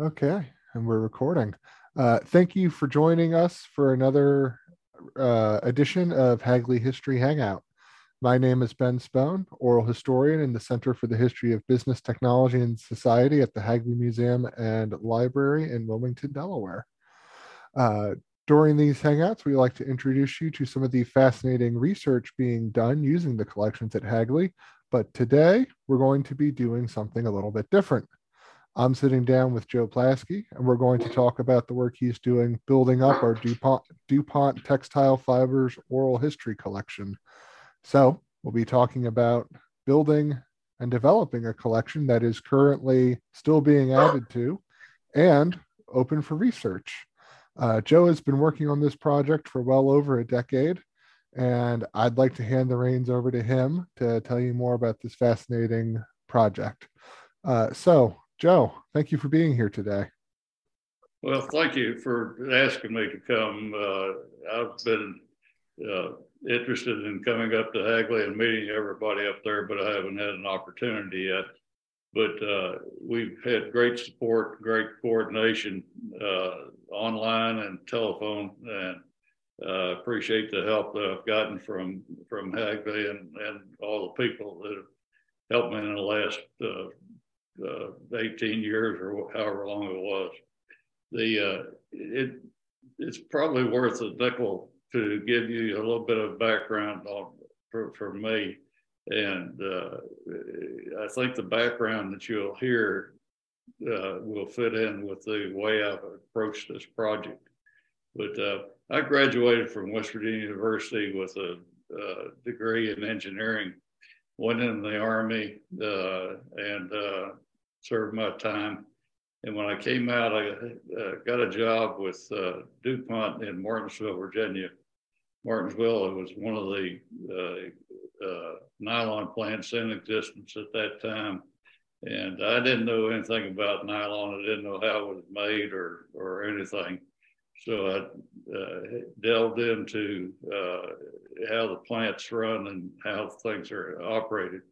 Okay, and we're recording. Uh, thank you for joining us for another uh, edition of Hagley History Hangout. My name is Ben Spohn, oral historian in the Center for the History of Business, Technology, and Society at the Hagley Museum and Library in Wilmington, Delaware. Uh, during these Hangouts, we like to introduce you to some of the fascinating research being done using the collections at Hagley, but today we're going to be doing something a little bit different. I'm sitting down with Joe Plasky, and we're going to talk about the work he's doing building up our DuPont, DuPont Textile Fibers Oral History Collection. So, we'll be talking about building and developing a collection that is currently still being added to and open for research. Uh, Joe has been working on this project for well over a decade, and I'd like to hand the reins over to him to tell you more about this fascinating project. Uh, so, Joe, thank you for being here today. Well, thank you for asking me to come. Uh, I've been uh, interested in coming up to Hagley and meeting everybody up there, but I haven't had an opportunity yet. But uh, we've had great support, great coordination uh, online and telephone, and uh, appreciate the help that I've gotten from from Hagley and, and all the people that have helped me in the last uh, uh, 18 years or however long it was. The uh, it it's probably worth a nickel to give you a little bit of background on for, for me. And uh, I think the background that you'll hear uh, will fit in with the way I've approached this project. But uh, I graduated from West Virginia University with a, a degree in engineering went in the army uh, and uh, served my time. And when I came out, I uh, got a job with uh, DuPont in Martinsville, Virginia. Martinsville was one of the uh, uh, nylon plants in existence at that time. And I didn't know anything about nylon. I didn't know how it was made or, or anything. So I delved into uh, how the plants run and how things are operated.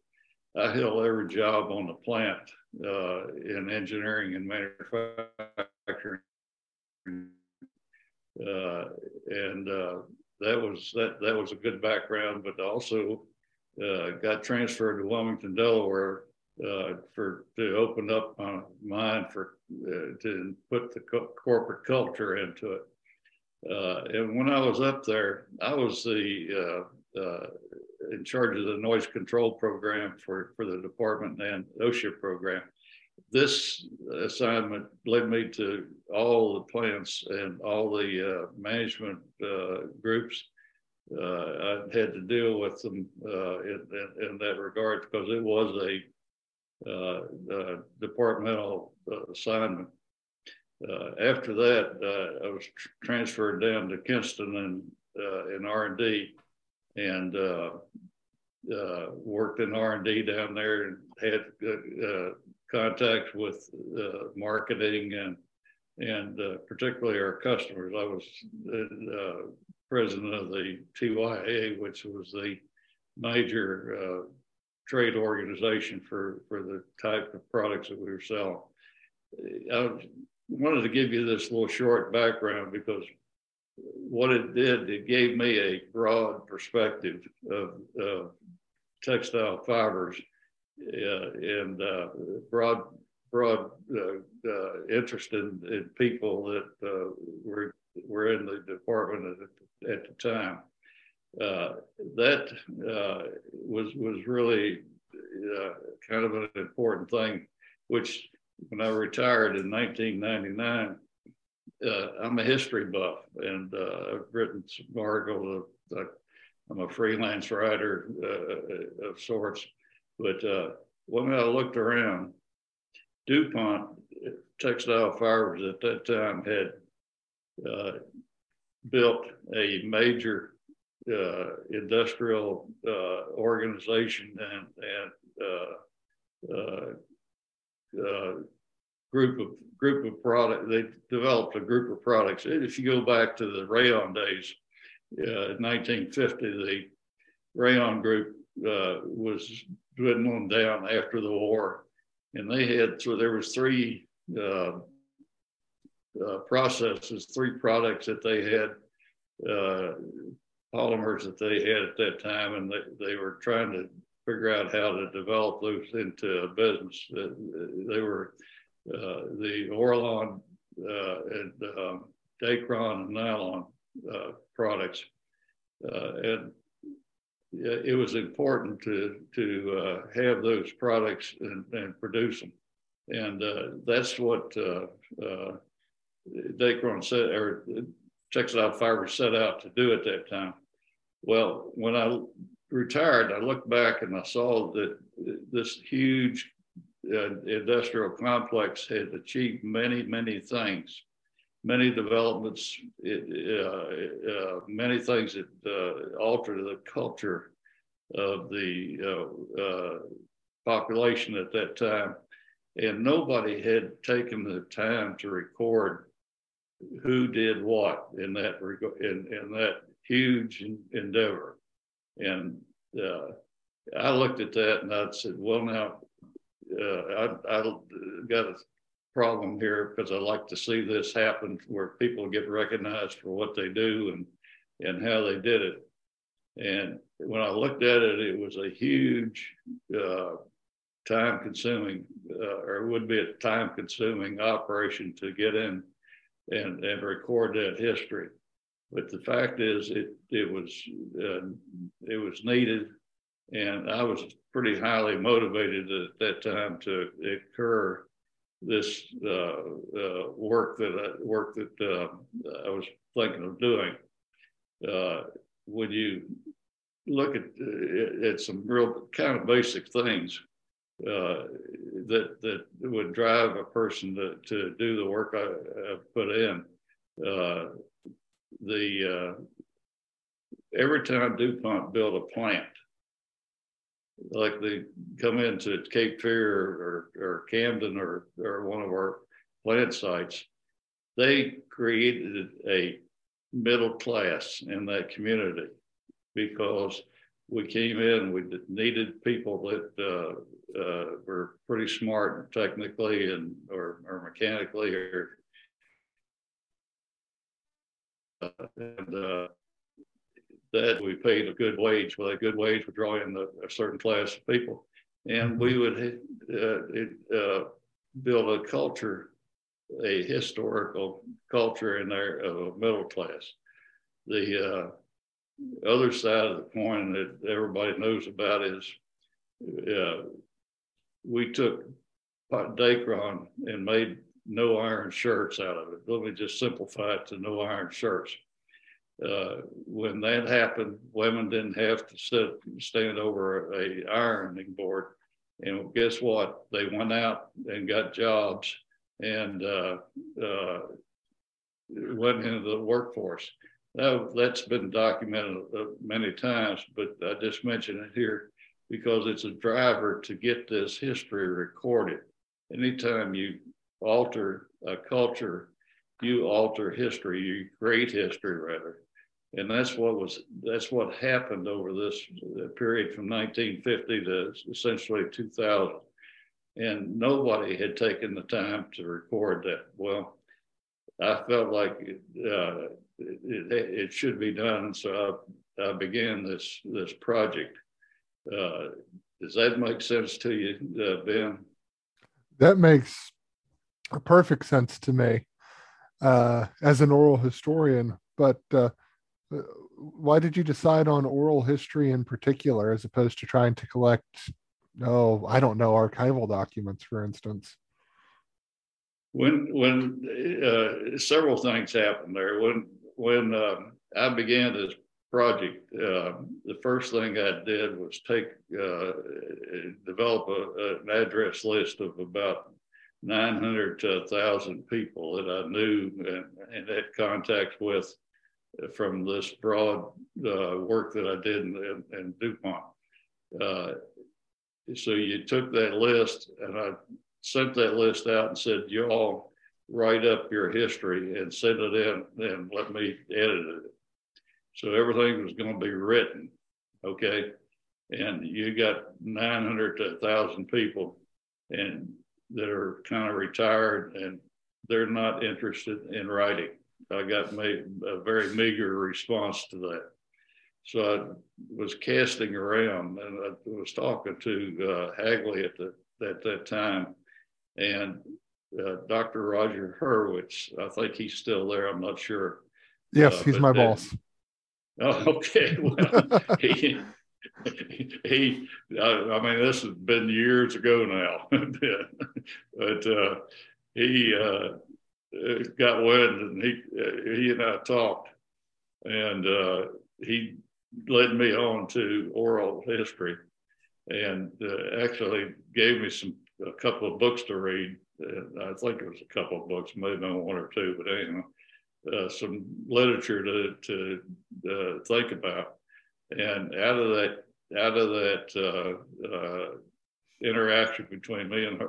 I held every job on the plant uh, in engineering and manufacturing, uh, and uh, that was that that was a good background. But also uh, got transferred to Wilmington, Delaware, for to open up my mind for to put the co- corporate culture into it. Uh, and when I was up there, I was the uh, uh, in charge of the noise control program for, for the department and OSHA program. This assignment led me to all the plants and all the uh, management uh, groups. I had to deal with them in, in, in, that regard because it was a departmental assignment. Uh, after that, uh, I was tr- transferred down to Kinston and uh, in R and D, and uh, uh, worked in R and D down there, and had uh, contact with marketing and and particularly our customers. I was president of the TYA, which was the major trade organization for for the type of products that we were selling. I wanted to give you this little short background because what it did, it gave me a broad perspective of uh, textile fibers uh, and uh, broad broad uh, uh, interest in, in, people that uh, were were in the department at, at the time. that was was really kind of an important thing, which when I retired in 1999, uh, I'm a history buff and uh, I've written some articles. Of, I'm a freelance writer uh, of sorts. But uh, when I looked around, DuPont Textile Fibers at that time had uh, built a major uh, industrial organization and, and uh, group of group of product. They developed a group of products. If you go back to the rayon days, uh, 1950, the rayon group uh, was dwindling down after the war, and they had so there was three uh, uh, processes, three products that they had, uh, polymers that they had at that time, and they, they were trying to figure out how to develop those into a business. Uh, they were uh, the Orlon uh, and um, Dacron and nylon uh, products. and it was important to to have those products and, and produce them and uh, that's what uh, uh, Dacron said, or Textile Fiber set out to do at that time. Well, when I retired, I looked back and I saw that this huge uh, industrial complex had achieved many, many things, many developments, uh, uh, many things that uh, altered the culture of the uh, population at that time and nobody had taken the time to record who did what in that in, in that huge endeavor. And uh, I looked at that and I said, well, now uh, I, I got a problem here because I like to see this happen where people get recognized for what they do and and how they did it. And when I looked at it, it was a huge uh, time consuming uh, or would be a time consuming operation to get in and, and record that history. But the fact is, it it was uh, it was needed, and I was pretty highly motivated at that time to incur this uh, uh work that I, work that uh, I was thinking of doing. Uh, when you look at at some real kind of basic things, uh, that that would drive a person to, to do the work I, I put in. Uh, the uh, every time DuPont built a plant, like they come into Cape Fear or, or Camden or, or one of our plant sites, they created a middle class in that community because we came in, we needed people that uh, uh, were pretty smart technically and or, or mechanically or uh, and uh, that we paid a good wage. Well, a good wage would draw in the, a certain class of people, and we would uh, uh, build a culture, a historical culture in there of a middle class. The uh, other side of the coin that everybody knows about is uh, we took Dacron and made no iron shirts out of it. Let me just simplify it to no iron shirts. Uh, when that happened, women didn't have to sit stand over a ironing board. And guess what? They went out and got jobs and uh, uh, went into the workforce. Now, that's been documented uh, many times, but I just mentioned it here because it's a driver to get this history recorded. Anytime you alter a culture, you alter history, you create history rather. And that's what was that's what happened over this period from 1950 to essentially 2000. And nobody had taken the time to record that. Well, I felt like uh, it, it, should be done, so I, I began this this project. Uh, does that make sense to you, uh, Ben? That makes perfect sense to me uh, as an oral historian. But uh, why did you decide on oral history in particular, as opposed to trying to collect, oh, I don't know, archival documents, for instance? When when uh, several things happened there. When when um, I began this project, uh, the first thing I did was take, uh, develop a, an address list of about 900 to 1,000 people that I knew and, and, had contact with from this broad uh, work that I did in, in, in DuPont. Uh, so you took that list and I sent that list out and said, you all write up your history and send it in and let me edit it so everything was going to be written, okay? And you got 900 to 1,000 people and that are kind of retired and they're not interested in writing. I got made a very meager response to that. So I was casting around and I was talking to uh, Hagley at, the, at that time. And uh, Dr. Roger Horowitz, I think he's still there. I'm not sure. Yes, uh, he's my boss. Oh, okay. Well, he, he, I, I, mean, this has been years ago now, but uh, he uh, got wind and he, he and I talked and uh, he led me on to oral history and uh, actually gave me some a couple of books to read. Uh, I think it was a couple of books, maybe one or two, but anyway, uh, some literature to to uh, think about. And out of that, out of that uh, uh, interaction between me and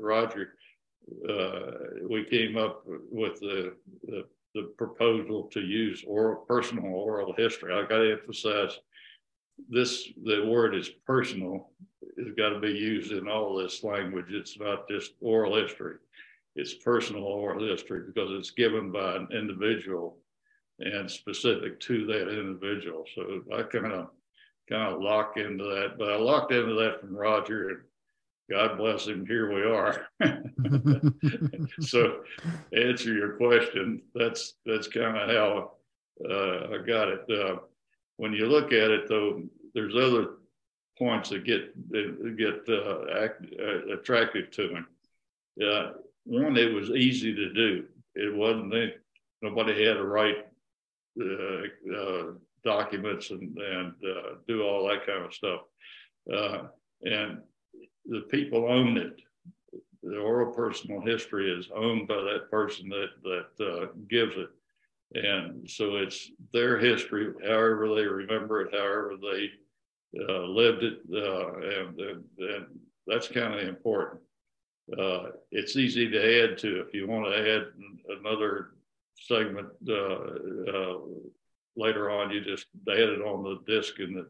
Roger, we came up with the, the the proposal to use oral, personal oral history. I got to emphasize this, the word is personal, It's got to be used in all this language. It's not just oral history, it's personal oral history because it's given by an individual and specific to that individual. So I kind of kind of lock into that, but I locked into that from Roger and God bless him, here we are. so, answer your question. That's that's kind of how uh, I got it. Uh, when you look at it, though, there's other points that get that get uh, act, uh, attractive to me. Uh, one, it was easy to do. It wasn't nobody had to write uh, documents and and do all that kind of stuff. and the people own it. The oral personal history is owned by that person that that uh, gives it, and so it's their history, however they remember it, however they uh, lived it, uh, and, and, and, that's kind of important. Uh, it's easy to add to if you want to add another segment uh, uh, later on. You just add it on the disk, and it,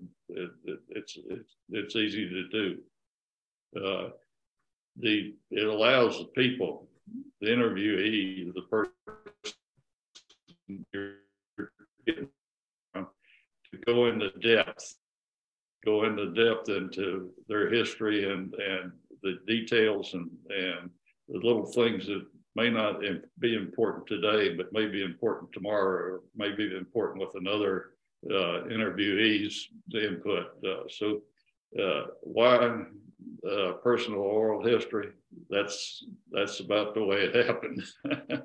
it, it's it's it's easy to do uh, the it allows the people, the interviewee, the person to go into depth, go into depth into their history and and the details and and the little things that may not be important today, but may be important tomorrow, or may be important with another uh, interviewee's input. Uh, so, uh, why uh, personal oral history. That's that's about the way it happened.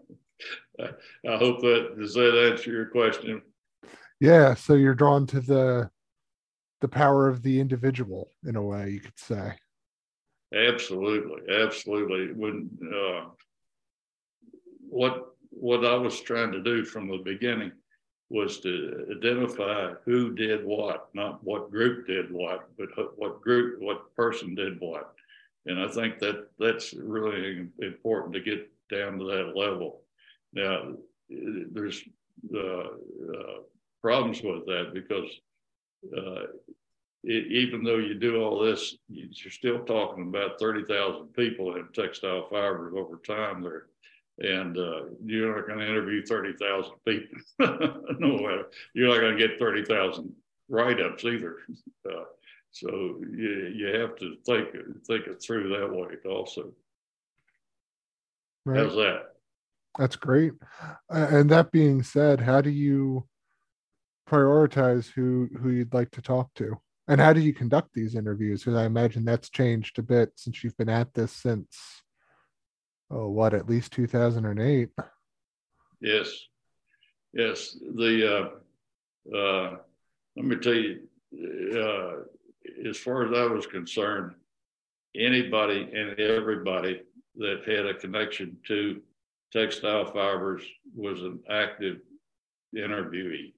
I hope that does that answer your question. Yeah, so you're drawn to the the power of the individual in a way you could say. Absolutely, absolutely. When uh, what what I was trying to do from the beginning was to identify who did what, not what group did what, but what group, what person did what. And I think that that's really important to get down to that level. Now, there's uh, uh, problems with that because uh, it, even though you do all this, you're still talking about 30,000 people in textile fibers over time. There, and uh, you're not going to interview 30,000 people. no, you're not going to get 30,000 write-ups either. Uh, so you, you have to think think it through that way also. Right. How's that? That's great. Uh, and that being said, how do you prioritize who who you'd like to talk to? And how do you conduct these interviews? Because I imagine that's changed a bit since you've been at this since oh, what, at least 2008? Yes. Yes. The, uh, uh, let me tell you, uh, as far as I was concerned, anybody and everybody that had a connection to textile fibers was an active interviewee.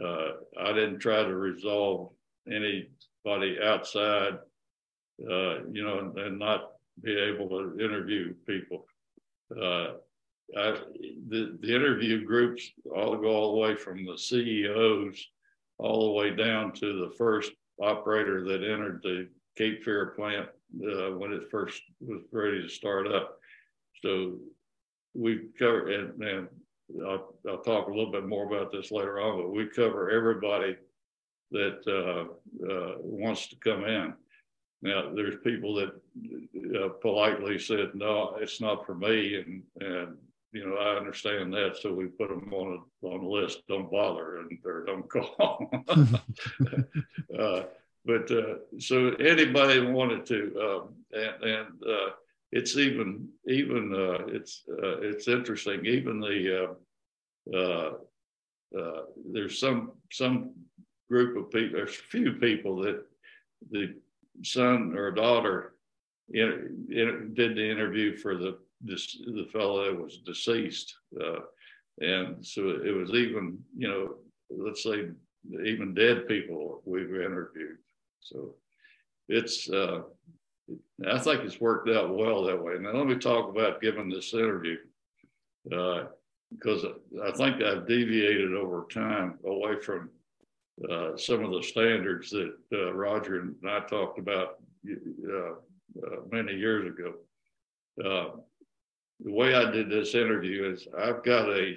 Uh, I didn't try to resolve anybody outside, uh, you know, and, and, not be able to interview people. Uh, I, the, the interview groups all go all the way from the CEOs all the way down to the first operator that entered the Cape Fear plant uh, when it first was ready to start up. So we cover and, and I'll, I'll, talk a little bit more about this later on, but we cover everybody that uh, uh, wants to come in. Now, there's people that uh, politely said, "No, it's not for me," and and you know I understand that, so we put them on a on a list. Don't bother and or don't call. uh, but uh, so anybody wanted to, um, and, and uh, it's even even uh, it's uh, it's interesting. Even the there's some some group of people. There's a few people that the son or daughter in, did the interview for the this, the fellow that was deceased, uh, and so it was even you know let's say even dead people we've interviewed. So it's uh, I think it's worked out well that way. Now let me talk about giving this interview because uh, I think I've deviated over time away from uh, some of the standards that uh, Roger and I talked about uh, uh many years ago. Uh, the way I did this interview is I've got a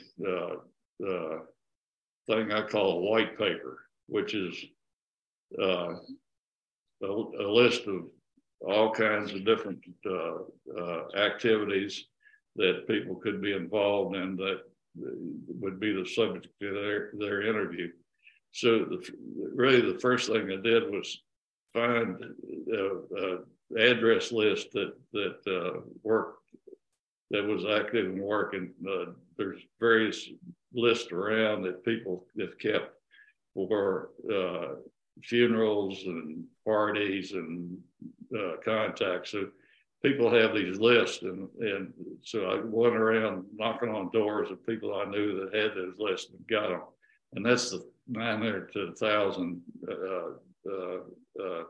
thing I call a white paper, which is a, a, list of all kinds of different activities that people could be involved in that would be the subject of their, their interview. So the, really, the first thing I did was find an address list that that uh, worked that was active and working. Uh, there's various lists around that people have kept for uh, funerals and parties and uh, contacts. So people have these lists, and and so I went around knocking on doors of people I knew that had those lists and got them. And that's the 900 to 1,000 uh, uh, uh,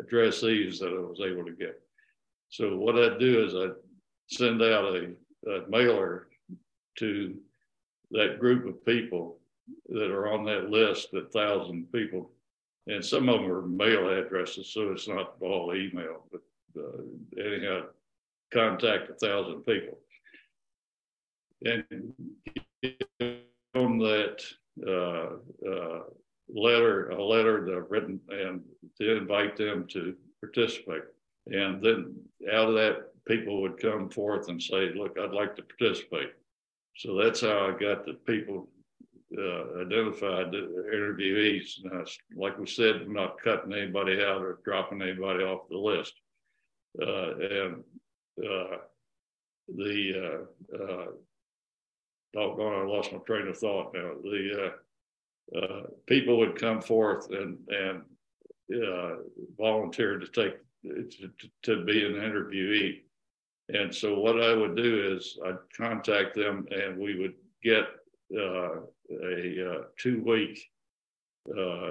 addressees that I was able to get. So what I'd do is I send out a, a mailer to that group of people that are on that list, that thousand people, and some of them are mail addresses, so it's not all email, but uh, anyhow, contact a thousand people. And on that uh, uh, letter, a letter that I've written and to invite them to participate. And then out of that, people would come forth and say, look, I'd like to participate. So that's how I got the people uh, identified the interviewees. Now, like we said, I'm not cutting anybody out or dropping anybody off the list. Uh, and uh, the uh, doggone, I lost my train of thought now. The uh, people would come forth and and uh, volunteer to take to, to be an interviewee. And so what I would do is I'd contact them and we would get uh, a uh, two week uh,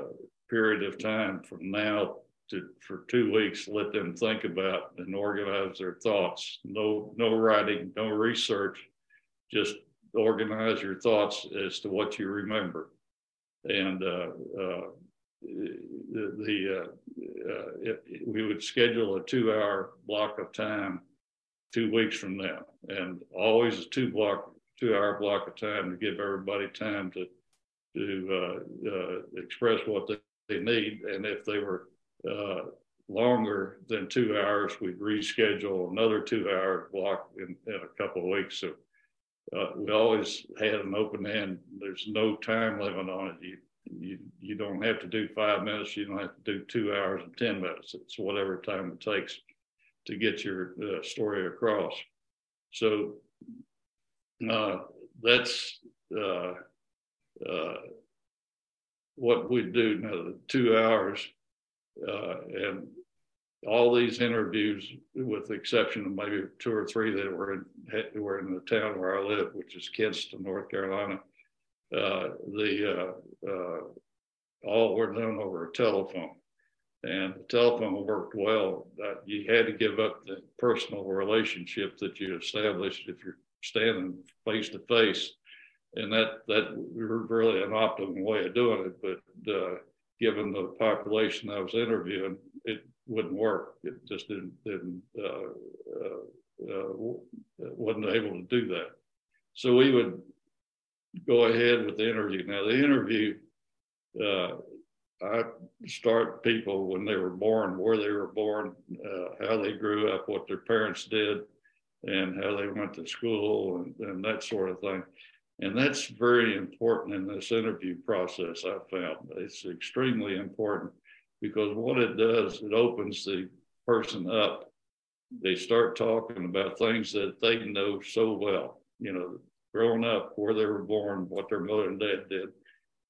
period of time from now to for two weeks, let them think about and organize their thoughts. No, no writing, no research, just organize your thoughts as to what you remember. And uh, uh, the, uh, uh it, we would schedule a two hour block of time two weeks from now, and always a two block, two hour block of time to give everybody time to to uh, uh, express what they, they, need. And if they were longer than two hours, we'd reschedule another two hour block in, in a couple of weeks. So uh, we always had an open end. There's no time limit on it. You, you, you don't have to do five minutes. You don't have to do two hours and 10 minutes. It's whatever time it takes to get your uh, story across. So uh, that's uh, uh, what we do now, the two hours. Uh, and all these interviews, with the exception of maybe two or three that were in, were in the town where I live, which is Kinston, North Carolina, uh, the uh, uh, all were done over a telephone, and the telephone worked well. you had to give up the personal relationship that you established if you're standing face to face, and that that was really an optimum way of doing it. But uh, given the population I was interviewing, it wouldn't work. It just didn't, didn't uh, uh, uh wasn't able to do that. so we would go ahead with the interview. Now, the interview, uh, I start people when they were born, where they were born, uh, how they grew up, what their parents did, and how they went to school, and, and that sort of thing. And that's very important in this interview process, I found. It's extremely important because what it does, it opens the person up. They start talking about things that they know so well. You know, growing up, where they were born, what their mother and dad did.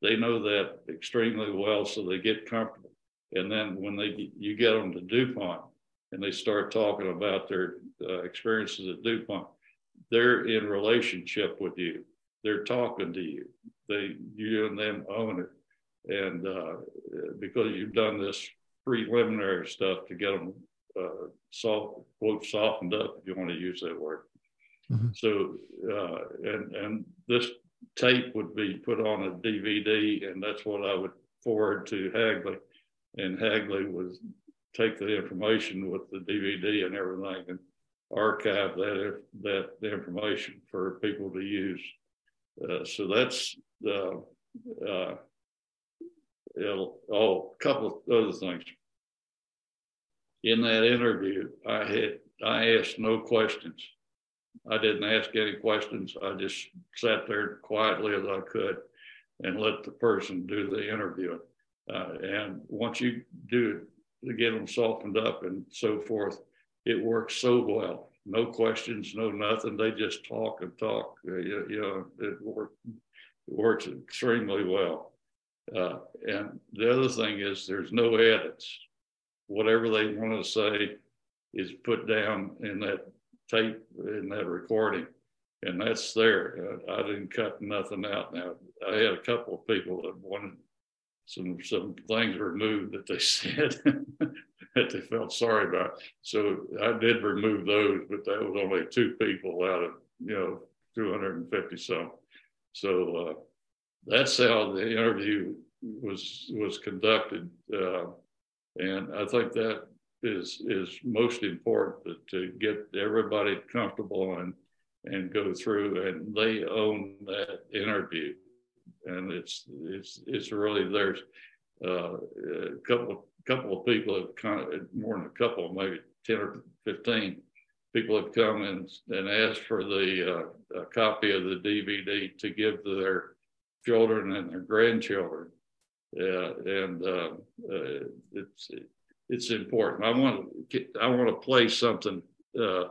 They know that extremely well, so they get comfortable. And then when they you get them to DuPont and they start talking about their uh, experiences at DuPont, they're in relationship with you. They're talking to you. They you and them own it, and uh, because you've done this preliminary stuff to get them uh, soft, quote softened up, if you want to use that word. Mm-hmm. So, uh, and and this tape would be put on a DVD, and that's what I would forward to Hagley, and Hagley would take the information with the DVD and everything and archive that that information for people to use. Uh, so that's the uh, oh, a couple of other things. In that interview, I had I asked no questions. I didn't ask any questions. I just sat there quietly as I could and let the person do the interviewing. Uh, and once you do it, to get them softened up and so forth, it works so well. No questions, no nothing. They just talk and talk. Uh, you, you, know, it, work, it works extremely well. Uh, and the other thing is there's no edits. Whatever they want to say is put down in that tape in that recording, and that's there. I, I didn't cut nothing out. Now I had a couple of people that wanted some some things removed that they said that they felt sorry about. So I did remove those, but that was only two people out of you know 250 some. So uh, that's how the interview was was conducted, uh, and I think that is is most important to get everybody comfortable and and go through and they own that interview. And it's it's it's really there's uh, a couple couple of people have more than a couple maybe 10 or 15 people have come and, and asked for the uh, copy of the dvd to give to their children and their grandchildren uh, and uh, uh, it's it's important. I want to I want to play something. Uh,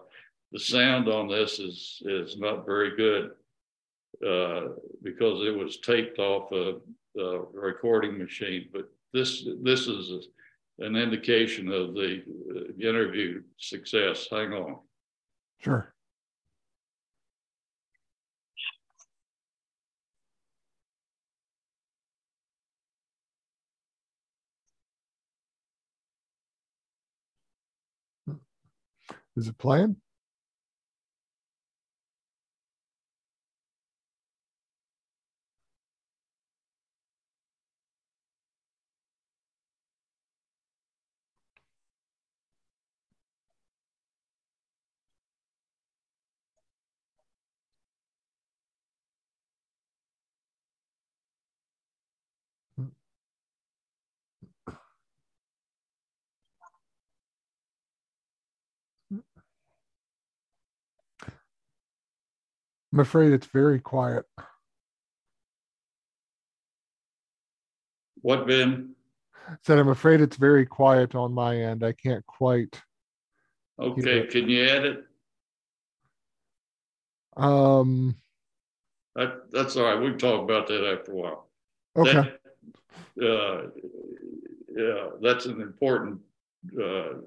the sound on this is is not very good uh, because it was taped off a, a, recording machine. But this this is a, an indication of the uh, interview success. Hang on. Sure. Is it playing? I'm afraid it's very quiet. What, Ben? Said I'm afraid it's very quiet on my end. I can't quite. Okay, can you add it? Um, that, that's all right. We can talk about that after a while. Okay. That, uh, yeah, that's an important uh,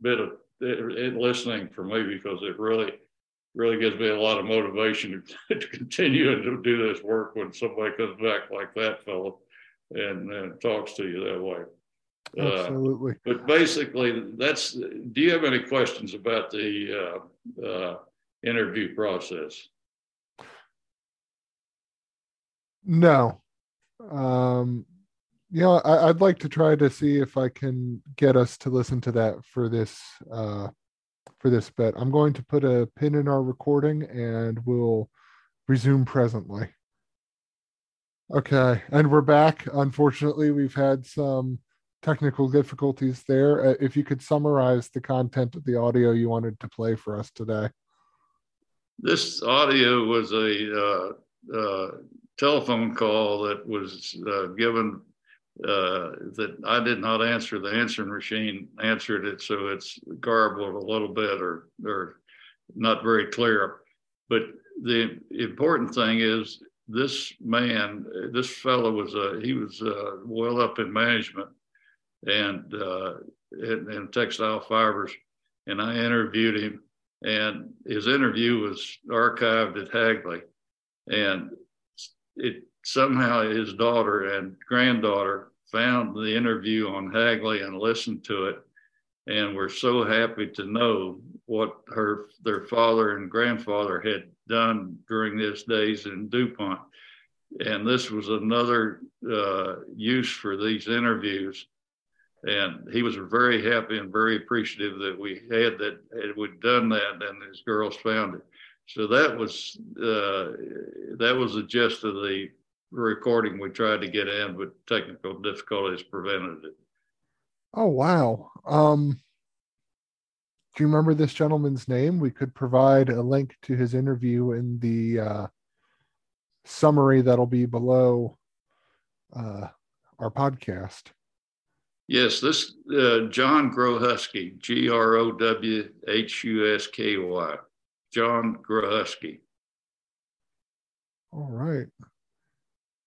bit of listening for me because it really really gives me a lot of motivation to, to continue and to do this work when somebody comes back like that fellow and, and talks to you that way. Uh, Absolutely. Uh, but basically, that's. Do you have any questions about the uh, uh, interview process? No. Um, you know, I, would like to try to see if I can get us to listen to that for this uh, for this but I'm going to put a pin in our recording and we'll resume presently. Okay, and we're back. Unfortunately, we've had some technical difficulties there. Uh, if you could summarize the content of the audio you wanted to play for us today. This audio was a uh, uh, telephone call that was uh, given uh, that I did not answer. The answering machine answered it, so it's garbled a little bit or or not very clear. But the important thing is this man, this fellow was a he was uh, well up in management and uh, textile fibers, and I interviewed him, and his interview was archived at Hagley, and it somehow his daughter and granddaughter found the interview on Hagley and listened to it, and were so happy to know what her their father and grandfather had done during these days in DuPont. And this was another uh, use for these interviews. And he was very happy and very appreciative that we had that, we'd done that and his girls found it. So that was uh, that was the gist of the recording we tried to get in, but technical difficulties prevented it. Oh wow! Um, do you remember this gentleman's name? We could provide a link to his interview in the uh, summary that'll be below uh, our podcast. Yes, this uh, John Growhusky, G R O W H U S K Y. John Growhusky. All right.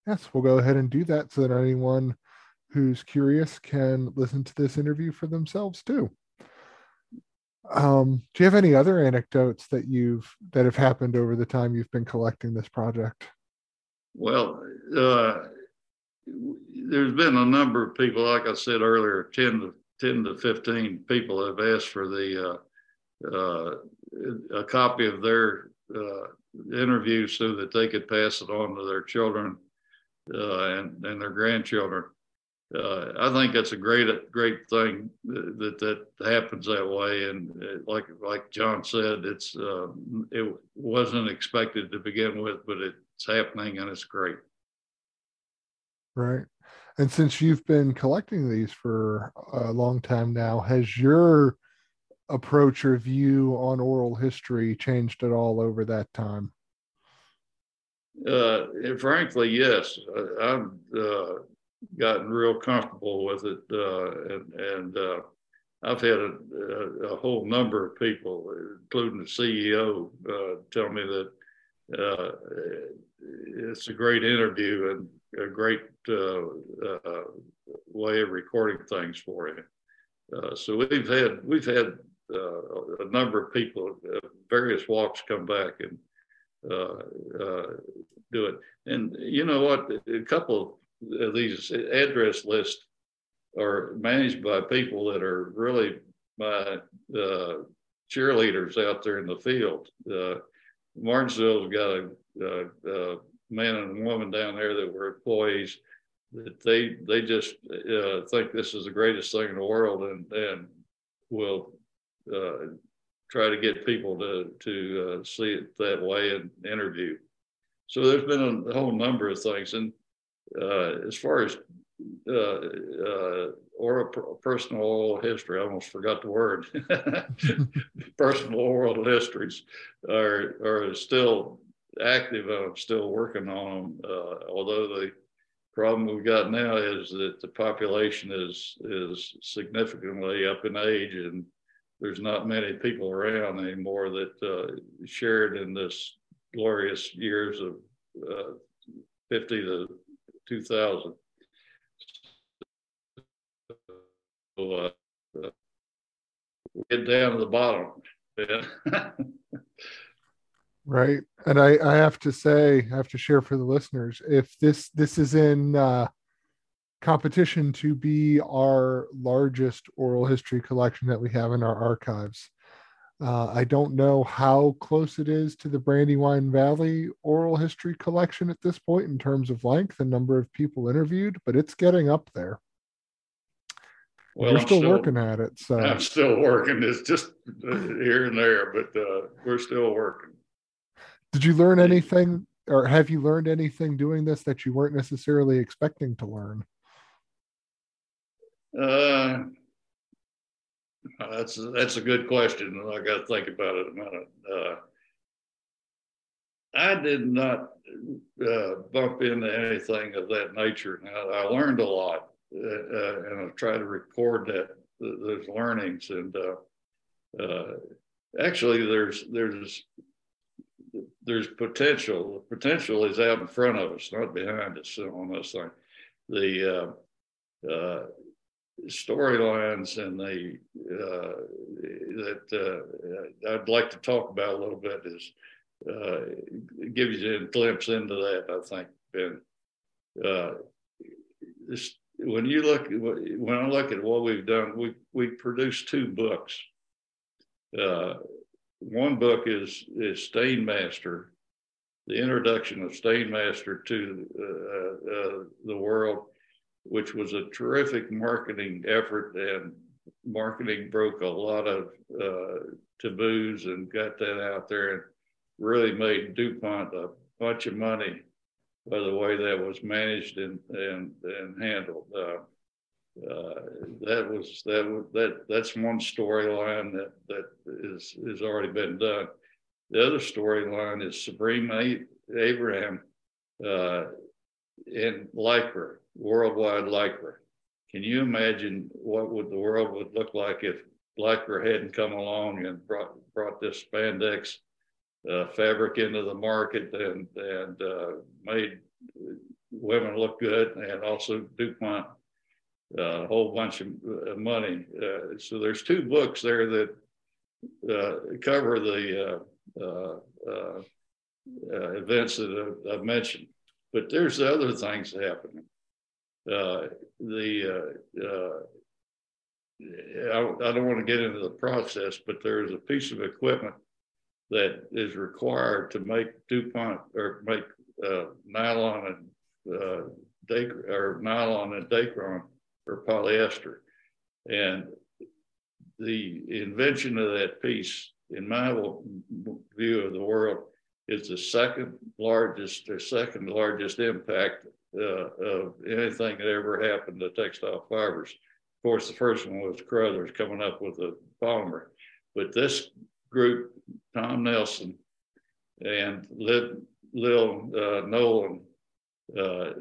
Yes, we'll go ahead and do that so that anyone who's curious can listen to this interview for themselves too. Um, do you have any other anecdotes that you've that have happened over the time you've been collecting this project? Well, uh, there's been a number of people, like I said earlier, 10 to 10 to 15 people have asked for the uh, uh, a copy of their uh, interview so that they could pass it on to their children and, and their grandchildren. Uh, I think that's a great great thing that that happens that way. And uh, like like John said, it's uh, it wasn't expected to begin with, but it's happening and it's great. Right. And since you've been collecting these for a long time now, has your approach or view on oral history changed at all over that time? Uh, frankly, yes. I've uh, gotten real comfortable with it, uh, and, and uh, I've had a, a, whole number of people, including the CEO, uh, tell me that uh, it's a great interview and a great way of recording things for you. so we've had we've had a number of people, various walks come back and do it. And you know what? A couple of these address lists are managed by people that are really my cheerleaders out there in the field. Martinsville's got a, a, a, man and woman down there that were employees that they they just uh, think this is the greatest thing in the world and and will uh, try to get people to to uh, see it that way and interview. So there's been a, whole number of things, and uh, as far as uh, uh, oral, personal oral history, I almost forgot the word. personal oral histories are are still active. I'm still working on them, uh, although the problem we've got now is that the population is is significantly up in age and there's not many people around anymore that uh, shared in this glorious years of uh, 50 to 2000. So, uh, get down to the bottom. right, and I, I have to say, I have to share for the listeners, if this this is in uh, competition to be our largest oral history collection that we have in our archives. Uh, I don't know how close it is to the Brandywine Valley oral history collection at this point in terms of length and number of people interviewed, but it's getting up there. Well, we're still, still, working at it. So I'm still working. It's just uh, here and there, but uh, we're still working. Did you learn anything or have you learned anything doing this that you weren't necessarily expecting to learn? Uh, that's that's a good question. I got to think about it a minute. Uh, I did not uh, bump into anything of that nature. I, I learned a lot, uh, uh and I try to record that those learnings. And uh, actually, there's there's there's potential. The potential is out in front of us, not behind us on this thing. The uh, storylines and the uh, that uh, I'd like to talk about a little bit is uh, gives you a glimpse into that. I think Ben. Uh, this, when you look when I look at what we've done, we we produced two books. Uh, one book is is Stainmaster, the introduction of Stainmaster to uh, uh, the world which was a terrific marketing effort and marketing broke a lot of uh, taboos and got that out there and really made DuPont a bunch of money by the way that was managed and and, and handled. Uh, uh, that was that that that's one storyline that that is has already been done. The other storyline is Supreme Abraham uh, in Lycra worldwide lycra. Can you imagine what would the world would look like if lycra hadn't come along and brought brought this spandex uh, fabric into the market and and uh, made women look good and also DuPont uh, a whole bunch of uh, money. Uh, so there's two books there that uh, cover the events that I've mentioned. But there's other things happening. Uh, the uh, uh, I, I, don't want to get into the process, but there is a piece of equipment that is required to make DuPont or make uh, nylon and uh, or nylon and Dacron or polyester. And the invention of that piece, in my view of the world, is the second largest or second largest impact uh, of anything that ever happened to textile fibers. Of course, the first one was Carothers coming up with a polymer, but this group, Tom Nelson and Lil, Lil uh, Nolan, uh,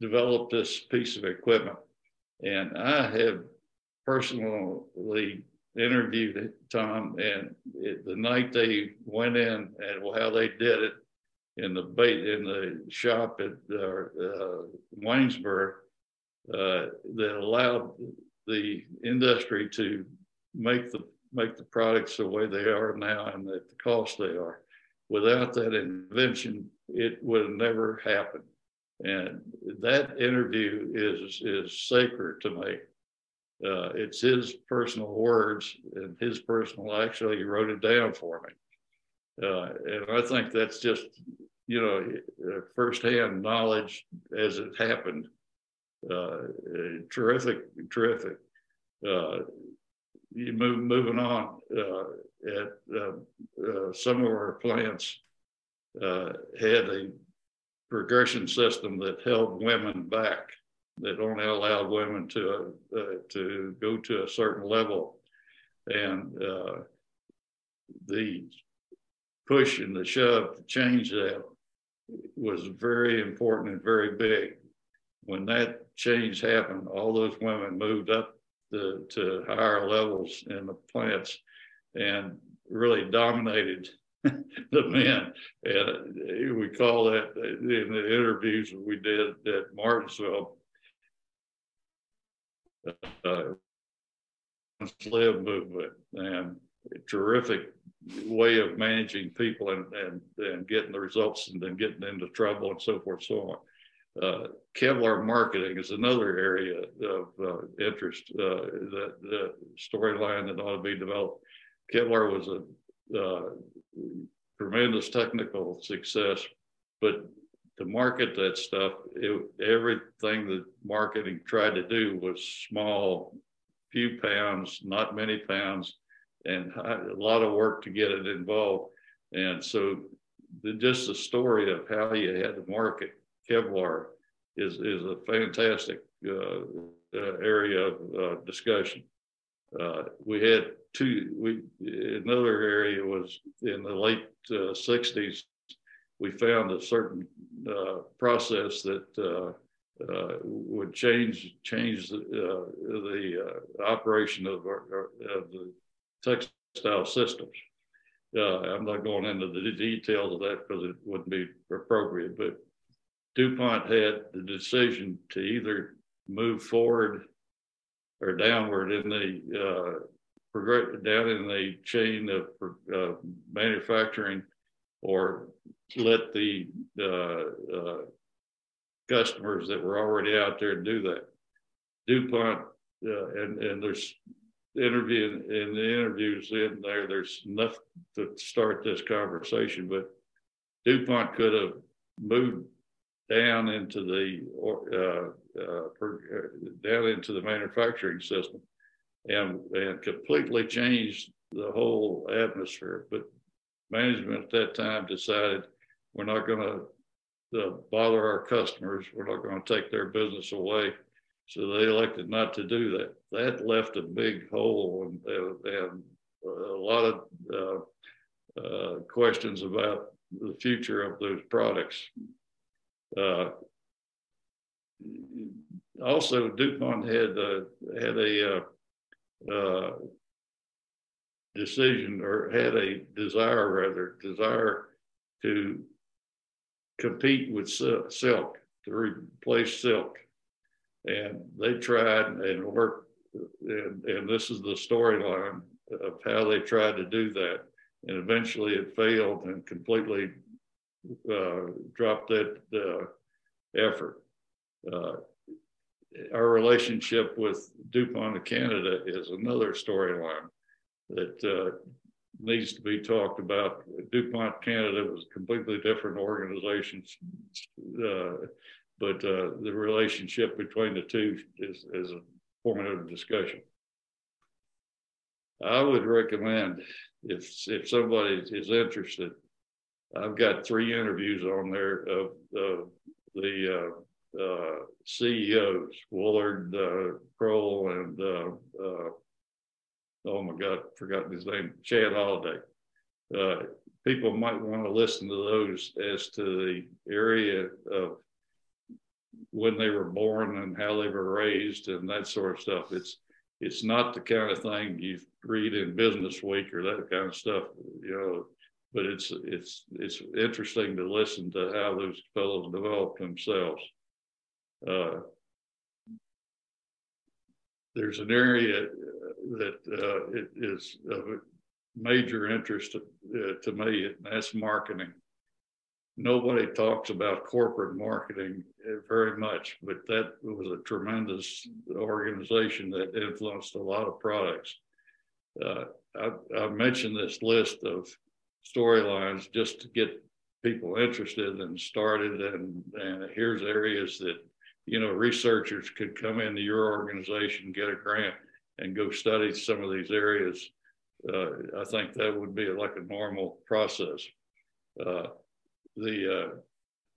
developed this piece of equipment. And I have personally interviewed Tom, and it, the night they went in and how they did it, in the bait in the shop at uh, uh, Waynesboro uh, that allowed the industry to make the make the products the way they are now and at the cost they are. Without that invention, it would have never happened. And that interview is is sacred to me. Uh, it's his personal words and his personal. Actually, he wrote it down for me. Uh, and I think that's just, you know, uh, firsthand knowledge as it happened. Uh, terrific, terrific. Uh, you move, moving on at uh, some of our plants had a progression system that held women back, that only allowed women to uh, to go to a certain level, and uh, the push and the shove to change that was very important and very big. When that change happened, all those women moved up the, to higher levels in the plants and really dominated the men. And we call that in the interviews we did at Martinsville, slave movement and terrific way of managing people and, and, and getting the results and then getting into trouble and so forth, so on. Uh, Kevlar marketing is another area of uh, interest, uh, that the storyline that ought to be developed. Kevlar was a uh, tremendous technical success, but to market that stuff, it, everything that marketing tried to do was small, few pounds, not many pounds, and a lot of work to get it involved. And so the, just the story of how you had to market Kevlar is is a fantastic uh, uh, area of uh, discussion. Uh, we had two. We another area was in the late '60s. We found a certain process that would change change the, the operation of, our, of the textile systems. Uh, I'm not going into the details of that because it wouldn't be appropriate, but DuPont had the decision to either move forward or downward in the uh, down in the chain of uh, manufacturing or let the uh, uh, customers that were already out there do that. DuPont, uh, and, and there's interview in the interviews in there, there's enough to start this conversation, but DuPont could have moved down into the uh, uh, per, uh, down into the manufacturing system and and completely changed the whole atmosphere. But management at that time decided we're not going to uh, bother our customers. We're not going to take their business away. So they elected not to do that. That left a big hole and, and a lot of uh, uh, questions about the future of those products. Uh, also, DuPont had uh, had a uh, decision or had a desire, rather, desire to compete with silk to replace silk, and they tried and worked. And, and this is the storyline of how they tried to do that, and eventually it failed and completely uh, drop that uh, effort. Uh, our relationship with DuPont of Canada is another storyline that uh, needs to be talked about. DuPont Canada was a completely different organization, uh, but uh, the relationship between the two is, is a of discussion. I would recommend if if somebody is interested, I've got three interviews on there of, the uh, uh, CEOs, Woolard, uh, Krol, and oh my God, forgotten his name, Chad Holliday. Uh, people might want to listen to those as to the area of when they were born and how they were raised and that sort of stuff. It's it's not the kind of thing you read in Business Week or that kind of stuff. You know, but it's it's it's interesting to listen to how those fellows develop themselves. Uh, there's an area that uh, it is of major interest to, uh, to me, and that's marketing. Nobody talks about corporate marketing uh, very much, but that was a tremendous organization that influenced a lot of products. Uh, I, I mentioned this list of storylines just to get people interested and started and and here's areas that you know researchers could come into your organization get a grant and go study some of these areas uh, i think that would be like a normal process uh, the uh,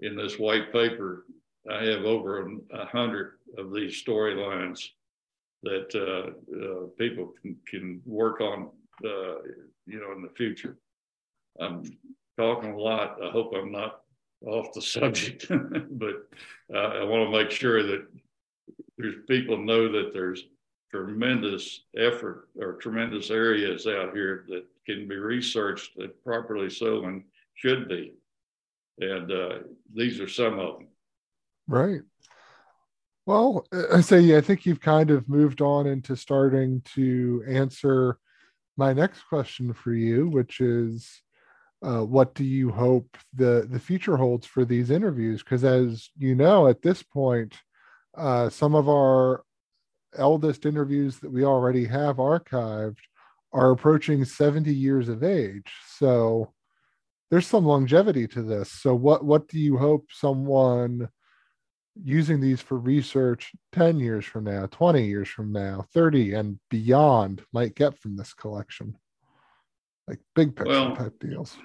in this white paper i have over a hundred of these storylines that uh, uh, people can, can work on uh, you know in the future I'm talking a lot. I hope I'm not off the subject, but uh, I want to make sure that there's people know that there's tremendous effort or tremendous areas out here that can be researched that properly so and should be. And uh, these are some of them. Right. Well, I say I think you've kind of moved on into starting to answer my next question for you, which is uh, what do you hope the the future holds for these interviews? Because as you know, at this point, uh, some of our eldest interviews that we already have archived are approaching 70 years of age. So there's some longevity to this. So what what do you hope someone using these for research 10 years from now, 20 years from now, 30 and beyond might get from this collection? Like big picture well, type deals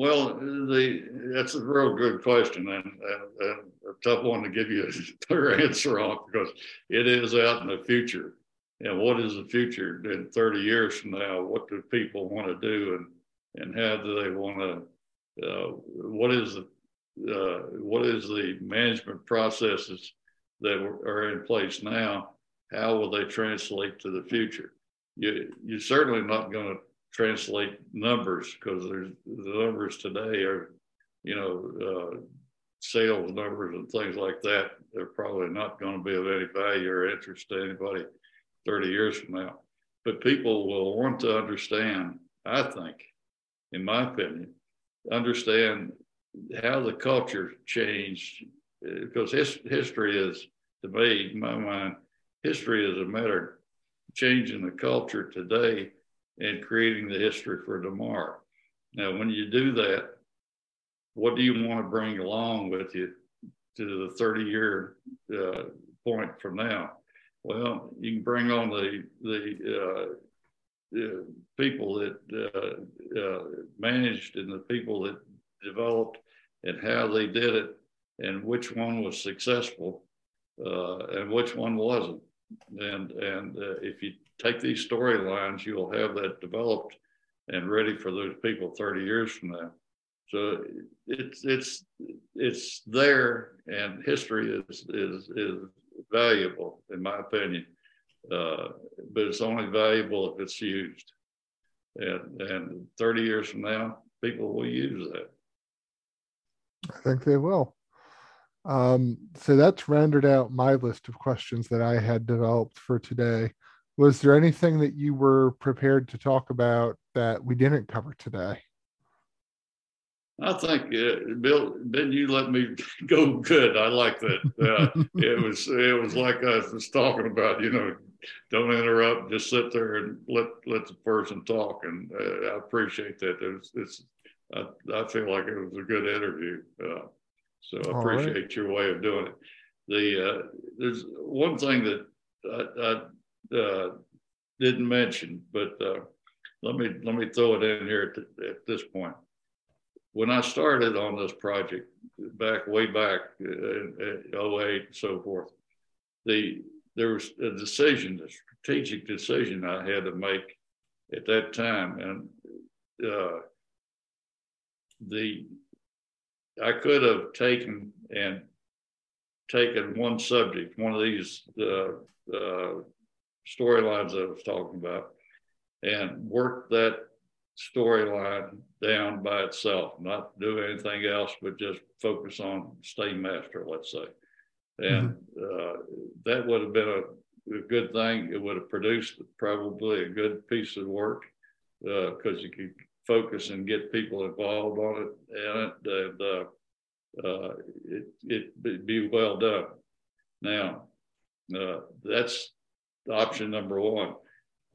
Well, the that's a real good question and, and, and, a tough one to give you a clear answer on because it is out in the future. And what is the future in 30 years from now? What do people want to do and and how do they want to? Uh, what is the uh, what is the management processes that are in place now? How will they translate to the future? You you're certainly not going to translate numbers because there's the numbers today are, you know, uh, sales numbers and things like that. They're probably not going to be of any value or interest to anybody 30 years from now. But people will want to understand, I think, in my opinion, understand how the culture changed because his, history is, to me, in my mind, history is a matter of changing the culture today and creating the history for tomorrow. Now, when you do that, what do you want to bring along with you to the 30 year uh, point from now? Well, you can bring on the, the, uh, the people that uh, uh managed and the people that developed and how they did it and which one was successful uh, and which one wasn't. And, and uh, if you take these storylines, you'll have that developed and ready for those people 30 years from now. So it's it's it's there, and history is is is valuable in my opinion, uh, but it's only valuable if it's used. And and 30 years from now, people will use that. I think they will. Um, so that's rendered out my list of questions that I had developed for today was there anything that you were prepared to talk about that we didn't cover today? I think uh, Bill, Ben, you let me go good. I like that. Uh, it was it was like I was talking about. You know, don't interrupt. Just sit there and let let the person talk. And uh, I appreciate that. It's, it's I, I, feel like it was a good interview. Uh, so I appreciate right. your way of doing it. The uh, there's one thing that I, I uh, didn't mention, but uh, let me let me throw it in here at, at, this point. When I started on this project back way back in, in 08 and so forth, the there was a decision, a strategic decision I had to make at that time, and uh, the I could have taken and taken one subject, one of these uh, uh, storylines I was talking about and work that storyline down by itself, not do anything else, but just focus on Stainmaster, let's say. And mm-hmm. uh, that would have been a, a, good thing. It would have produced probably a good piece of work because uh, you could focus and get people involved on it and, and uh, uh, it, it be well done. Now, uh, that's option number one.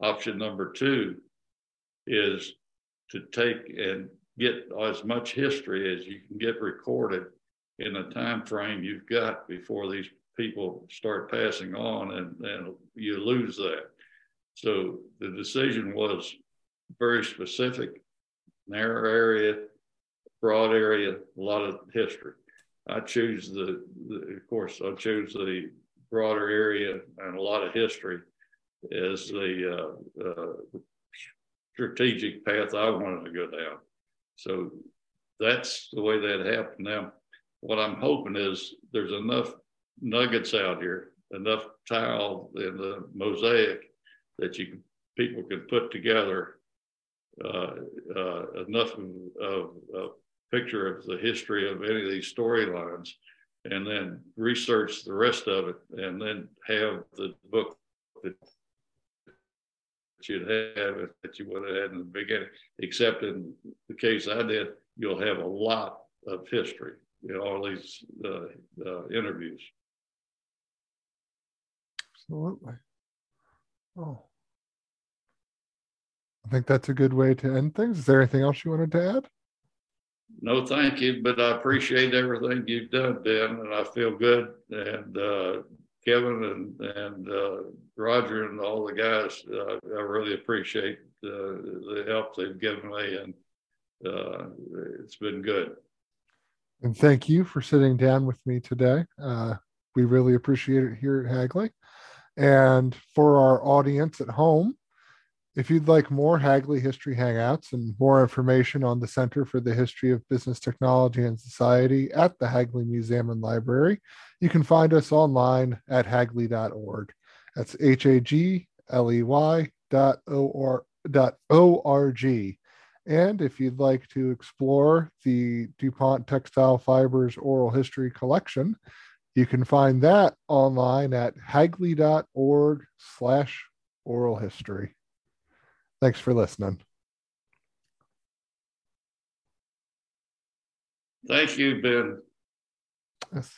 Option number two is to take and get as much history as you can get recorded in the time frame you've got before these people start passing on and, and you lose that. So the decision was very specific, narrow area, broad area, a lot of history. I choose the, the of course, I choose the broader area and a lot of history is the uh, uh, strategic path I wanted to go down. So that's the way that happened. Now, what I'm hoping is there's enough nuggets out here, enough tile in the mosaic that you can, people can put together uh, uh, enough of, of, picture of the history of any of these storylines and then research the rest of it and then have the book that you'd have that you would have had in the beginning, except in the case I did, you'll have a lot of history in all these uh, uh, interviews. Absolutely. Oh. I think that's a good way to end things. Is there anything else you wanted to add? No, thank you, but I appreciate everything you've done, Ben, and I feel good. And uh, Kevin and and uh, Roger and all the guys, uh, I really appreciate the help they've given me, and uh, it's been good. And thank you for sitting down with me today. Uh, we really appreciate it here at Hagley. And for our audience at home, if you'd like more Hagley History Hangouts and more information on the Center for the History of Business Technology and Society at the Hagley Museum and Library, you can find us online at hagley.org. That's H A G L E Y dot O R dot O R G. And if you'd like to explore the DuPont Textile Fibers Oral History Collection, you can find that online at hagley.org slash oral history. Thanks for listening. Thank you, Ben. Yes.